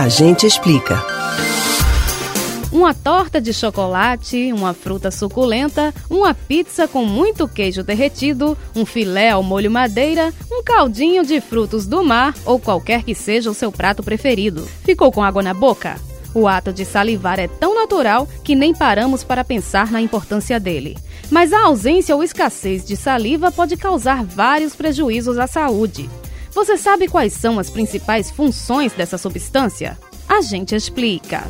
A gente explica. Uma torta de chocolate, uma fruta suculenta, uma pizza com muito queijo derretido, um filé ao molho madeira, um caldinho de frutos do mar ou qualquer que seja o seu prato preferido. Ficou com água na boca? O ato de salivar é tão natural que nem paramos para pensar na importância dele. Mas a ausência ou escassez de saliva pode causar vários prejuízos à saúde. Você sabe quais são as principais funções dessa substância? A gente explica.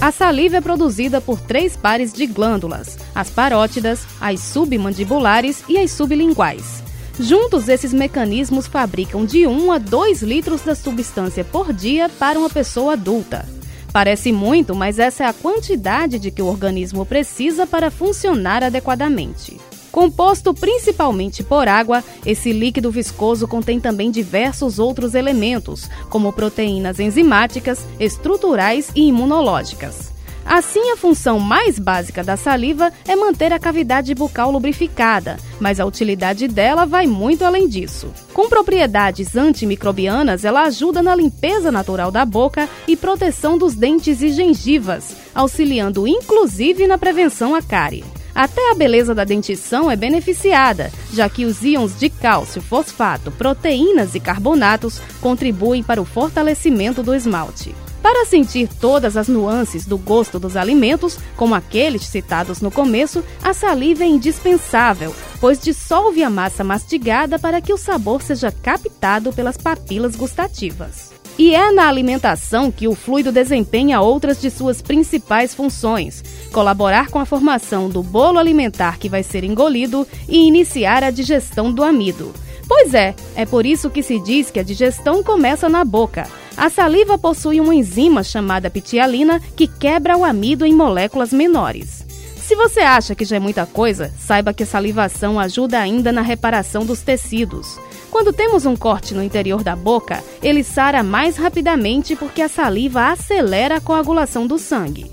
A saliva é produzida por três pares de glândulas: as parótidas, as submandibulares e as sublinguais. Juntos, esses mecanismos fabricam de 1 a 2 litros da substância por dia para uma pessoa adulta. Parece muito, mas essa é a quantidade de que o organismo precisa para funcionar adequadamente. Composto principalmente por água, esse líquido viscoso contém também diversos outros elementos, como proteínas enzimáticas, estruturais e imunológicas. Assim, a função mais básica da saliva é manter a cavidade bucal lubrificada, mas a utilidade dela vai muito além disso. Com propriedades antimicrobianas, ela ajuda na limpeza natural da boca e proteção dos dentes e gengivas, auxiliando inclusive na prevenção à cárie. Até a beleza da dentição é beneficiada, já que os íons de cálcio, fosfato, proteínas e carbonatos contribuem para o fortalecimento do esmalte. Para sentir todas as nuances do gosto dos alimentos, como aqueles citados no começo, a saliva é indispensável, pois dissolve a massa mastigada para que o sabor seja captado pelas papilas gustativas. E é na alimentação que o fluido desempenha outras de suas principais funções: colaborar com a formação do bolo alimentar que vai ser engolido e iniciar a digestão do amido. Pois é, é por isso que se diz que a digestão começa na boca. A saliva possui uma enzima chamada pitialina que quebra o amido em moléculas menores. Se você acha que já é muita coisa, saiba que a salivação ajuda ainda na reparação dos tecidos. Quando temos um corte no interior da boca, ele sara mais rapidamente porque a saliva acelera a coagulação do sangue.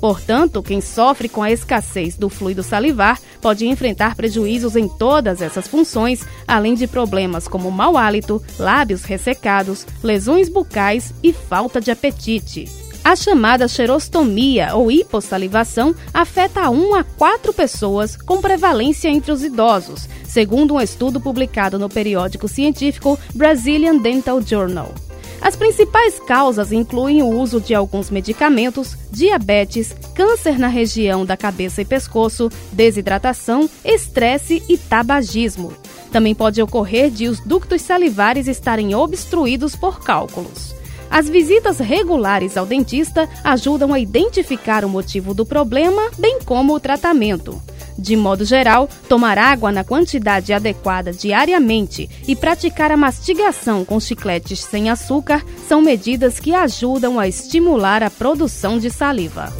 Portanto, quem sofre com a escassez do fluido salivar pode enfrentar prejuízos em todas essas funções, além de problemas como mau hálito, lábios ressecados, lesões bucais e falta de apetite. A chamada xerostomia ou hipossalivação afeta 1 a 4 pessoas com prevalência entre os idosos, segundo um estudo publicado no periódico científico Brazilian Dental Journal. As principais causas incluem o uso de alguns medicamentos, diabetes, câncer na região da cabeça e pescoço, desidratação, estresse e tabagismo. Também pode ocorrer de os ductos salivares estarem obstruídos por cálculos. As visitas regulares ao dentista ajudam a identificar o motivo do problema, bem como o tratamento. De modo geral, tomar água na quantidade adequada diariamente e praticar a mastigação com chicletes sem açúcar são medidas que ajudam a estimular a produção de saliva.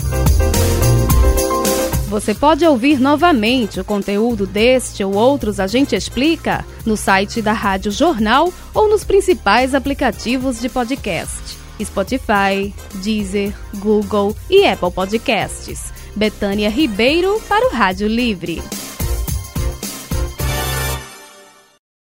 Você pode ouvir novamente o conteúdo deste ou outros A Gente Explica no site da Rádio Jornal ou nos principais aplicativos de podcast: Spotify, Deezer, Google e Apple Podcasts. Betânia Ribeiro para o Rádio Livre.